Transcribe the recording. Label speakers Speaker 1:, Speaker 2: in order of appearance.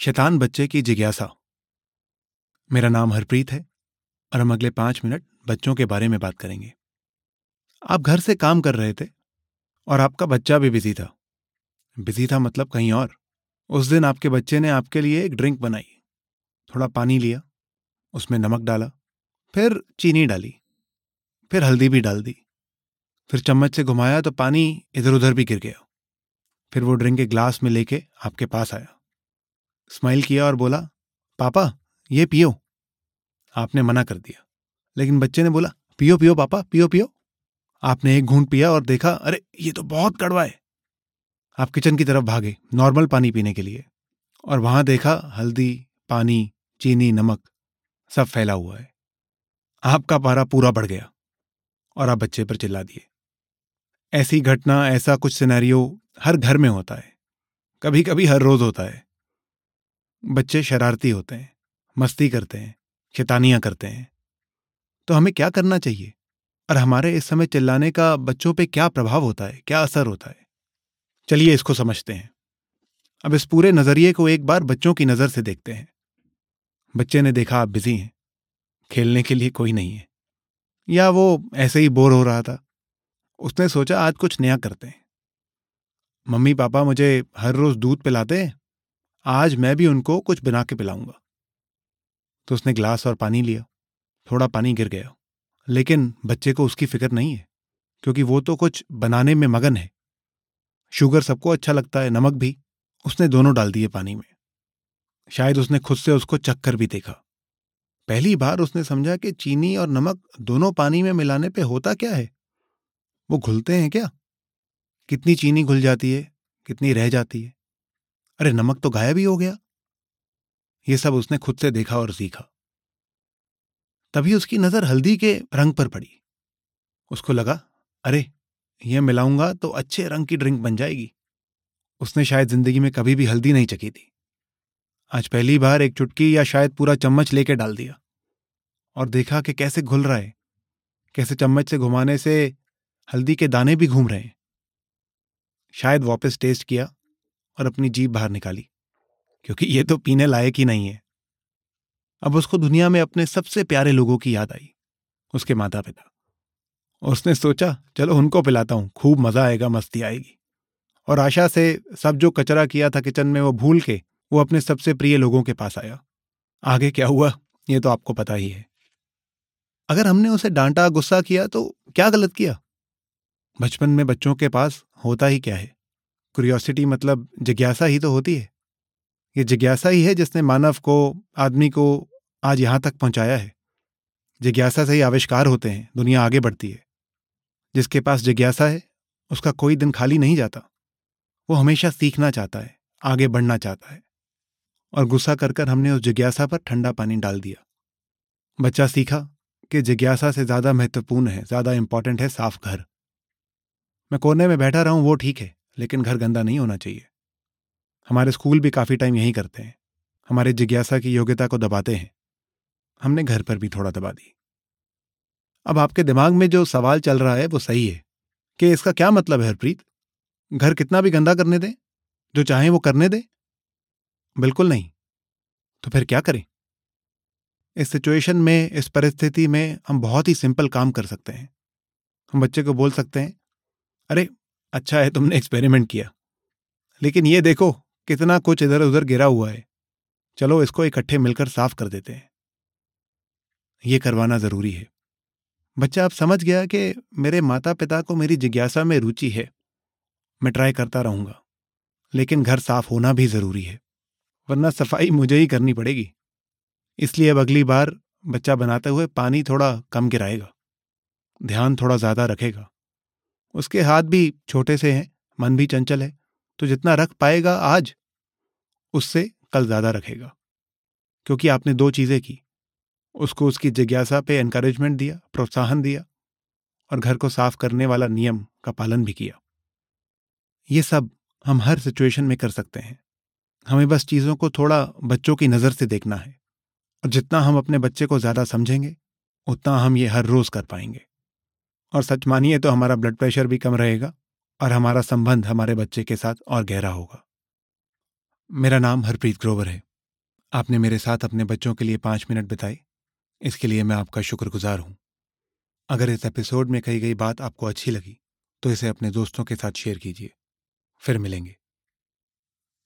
Speaker 1: शैतान बच्चे की जिज्ञासा। मेरा नाम हरप्रीत है और हम अगले पाँच मिनट बच्चों के बारे में बात करेंगे। आप घर से काम कर रहे थे और आपका बच्चा भी बिज़ी था। बिज़ी था मतलब कहीं और। उस दिन आपके बच्चे ने आपके लिए एक ड्रिंक बनाई। थोड़ा पानी लिया, उसमें नमक डाला, फिर चीनी डाली, फिर हल्दी भी डाल दी, फिर चम्मच से घुमाया तो पानी इधर उधर भी गिर गया। फिर वो ड्रिंक एक ग्लास में लेके आपके पास आया। स्माइल किया और बोला, पापा, ये पियो। आपने मना कर दिया। लेकिन बच्चे ने बोला, पियो पियो, पापा, पियो पियो। आपने एक घूंट पिया और देखा, अरे, ये तो बहुत कड़वा है। आप किचन की तरफ़ भागे, नॉर्मल पानी पीने के लिए। और वहाँ देखा, हल्दी, पानी, चीनी, नमक, सब फैला हुआ है। आपका पारा पूरा बढ़ गया और आप बच्चे पर चिल्ला दिए। ऐसी घटना, ऐसा कुछ सिनेरियो हर घर में होता है। कभी कभी हर रोज होता है। बच्चे शरारती होते हैं, मस्ती करते हैं, शैतानियाँ करते हैं। तो हमें क्या करना चाहिए? और हमारे इस समय चिल्लाने का बच्चों पे क्या प्रभाव होता है, क्या असर होता है? चलिए इसको समझते हैं। अब इस पूरे नज़रिए को एक बार बच्चों की नज़र से देखते हैं। बच्चे ने देखा आप बिज़ी हैं, खेलने के लिए कोई नहीं है। या वो ऐसे ही बोर हो रहा था। उसने सोचा आज कुछ नया करते हैं। मम्मी पापा मुझे हर रोज दूध पिलाते हैं? आज मैं भी उनको कुछ बना के पिलाऊँगा। तो उसने ग्लास और पानी लिया। थोड़ा पानी गिर गया। लेकिन बच्चे को उसकी फ़िक्र नहीं है, क्योंकि वो तो कुछ बनाने में मगन है। शुगर सबको अच्छा लगता है, नमक भी। उसने दोनों डाल दिए पानी में। शायद उसने खुद से उसको चक्कर भी देखा। पहली बार उसने समझा कि चीनी और नमक दोनों पानी में मिलाने पे होता क्या है? वो घुलते हैं क्या? कितनी चीनी घुल जाती है, कितनी रह जाती है? अरे नमक तो गायब ही हो गया। ये सब उसने खुद से देखा और सीखा। तभी उसकी नज़र हल्दी के रंग पर पड़ी। उसको लगा, अरे यह मिलाऊँगा तो अच्छे रंग की ड्रिंक बन जाएगी। उसने शायद ज़िंदगी में कभी भी हल्दी नहीं चकी थी। आज पहली बार एक चुटकी या शायद पूरा चम्मच लेके डाल दिया। और देखा कि कैसे घुल रहा है। कैसे चम्मच से घुमाने से हल्दी के दाने भी घूम रहे हैं। शायद वापस टेस्ट किया। और अपनी जीप बाहर निकाली, क्योंकि ये तो पीने लायक ही नहीं है। अब उसको दुनिया में अपने सबसे प्यारे लोगों की याद आई, उसके माता पिता उसने सोचा, चलो उनको पिलाता हूँ, खूब मज़ा आएगा, मस्ती आएगी। और आशा से सब जो कचरा किया था किचन में वो भूल के, वो अपने सबसे प्रिय लोगों के पास आया। आगे क्या हुआ, ये तो आपको पता ही है। अगर हमने उसे डांटा, गुस्सा किया तो क्या गलत किया? बचपन में बच्चों के पास होता ही क्या है? क्यूरियोसिटी मतलब जिज्ञासा ही तो होती है। ये जिज्ञासा ही है जिसने मानव को, आदमी को आज यहाँ तक पहुँचाया है। जिज्ञासा से ही आविष्कार होते हैं, दुनिया आगे बढ़ती है। जिसके पास जिज्ञासा है, उसका कोई दिन खाली नहीं जाता। वो हमेशा सीखना चाहता है, आगे बढ़ना चाहता है। और गुस्सा कर कर हमने उस जिज्ञासा पर ठंडा पानी डाल दिया। बच्चा सीखा कि जिज्ञासा से ज़्यादा महत्वपूर्ण है, ज़्यादा इंपॉर्टेंट है साफ़ घर। मैं कोने में बैठा रहा रहूँ, वो ठीक है। लेकिन घर गंदा नहीं होना चाहिए। हमारे स्कूल भी काफ़ी टाइम यही करते हैं। हमारे जिज्ञासा की योग्यता को दबाते हैं। हमने घर पर भी थोड़ा दबा दी। अब आपके दिमाग में जो सवाल चल रहा है, वो सही है। कि इसका क्या मतलब है, हरप्रीत? घर कितना भी गंदा करने दें। जो चाहें वो करने दें। बिल्कुल नहीं। तो फिर क्या करें? इस सिचुएशन में, इस परिस्थिति में हम बहुत ही सिंपल काम कर सकते हैं। हम बच्चे को बोल सकते हैं, अरे अच्छा है तुमने एक्सपेरिमेंट किया। लेकिन ये देखो, कितना कुछ इधर उधर गिरा हुआ है। चलो इसको इकट्ठे मिलकर साफ़ कर देते हैं। ये करवाना ज़रूरी है। बच्चा अब समझ गया कि मेरे माता पिता को मेरी जिज्ञासा में रुचि है। मैं ट्राई करता रहूँगा, लेकिन घर साफ़ होना भी ज़रूरी है, वरना सफ़ाई मुझे ही करनी पड़ेगी। इसलिए अब अगली बार बच्चा बनाते हुए पानी थोड़ा कम गिराएगा, ध्यान थोड़ा ज़्यादा रखेगा। उसके हाथ भी छोटे से हैं, मन भी चंचल है तो जितना रख पाएगा आज, उससे कल ज़्यादा रखेगा। क्योंकि आपने दो चीज़ें की, उसको उसकी जिज्ञासा पे एनकरेजमेंट दिया, प्रोत्साहन दिया और घर को साफ़ करने वाला नियम का पालन भी किया। ये सब हम हर सिचुएशन में कर सकते हैं। हमें बस चीज़ों को थोड़ा बच्चों की नज़र से देखना है और जितना हम अपने बच्चे को ज़्यादा समझेंगे, उतना हम ये हर रोज कर पाएँगे। और सच मानिए तो हमारा ब्लड प्रेशर भी कम रहेगा और हमारा संबंध हमारे बच्चे के साथ और गहरा होगा। मेरा नाम हरप्रीत ग्रोवर है। आपने मेरे साथ अपने बच्चों के लिए पाँच मिनट बिताए। इसके लिए मैं आपका शुक्रगुजार हूँ। अगर इस एपिसोड में कही गई बात आपको अच्छी लगी तो इसे अपने दोस्तों के साथ शेयर कीजिए। फिर मिलेंगे।